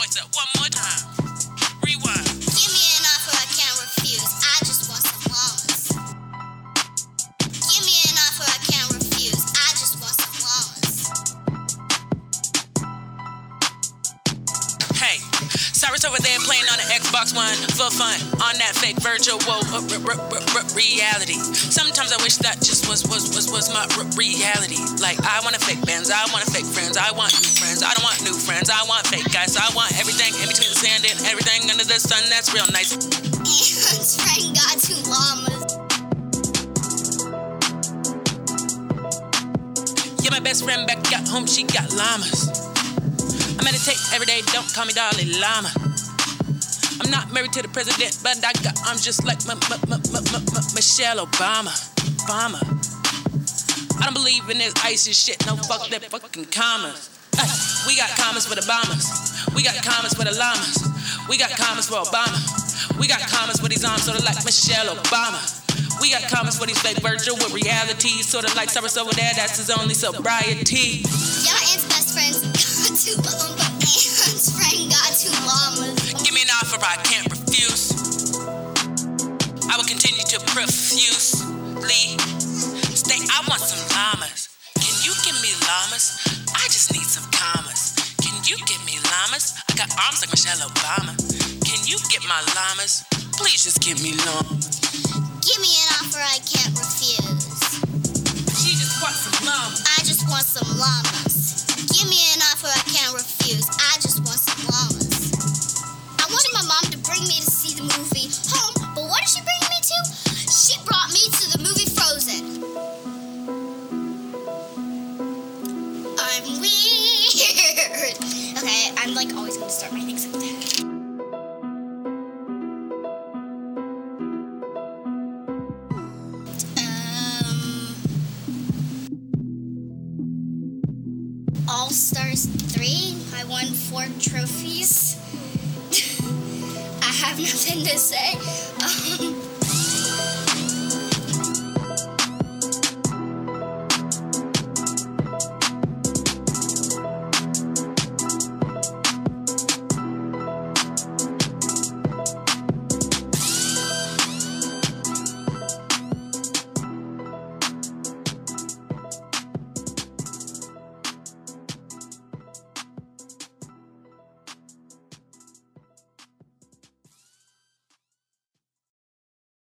One more. one Cyrus over there playing on the Xbox One for fun on that fake virtual uh, reality. Sometimes I wish that just was was was was my reality. Like I want a fake bands, I want a fake friends, I want new friends, I don't want new friends, I want fake guys, I want everything in between the sand and everything under the sun. That's real nice. Friend got two llamas. Yeah, my best friend back at home, she got llamas. I meditate every day, don't call me Dalai Lama. I'm not married to the president, but I got arms just like M- M- M- Michelle Obama. Obama. I don't believe in this ISIS shit, no fuck that fucking commas. We got commas for the bombers. We got commas for the llamas. We got commas for Obama. We got commas for these arms, sort of like Michelle Obama. We got commas for these fake virtual with reality, sort of like Cyrus over there, that's his only sobriety. Ant's friend got two llamas. Give me an offer I can't refuse. I will continue to profusely stay. I want some llamas. Can you give me llamas? I just need some commas. Can you give me llamas? I got arms like Michelle Obama. Can you get my llamas? Please just give me llamas. Give me an offer like always gonna start my things like that. Um, All Stars 3. I won four trophies. I have nothing to say. Um,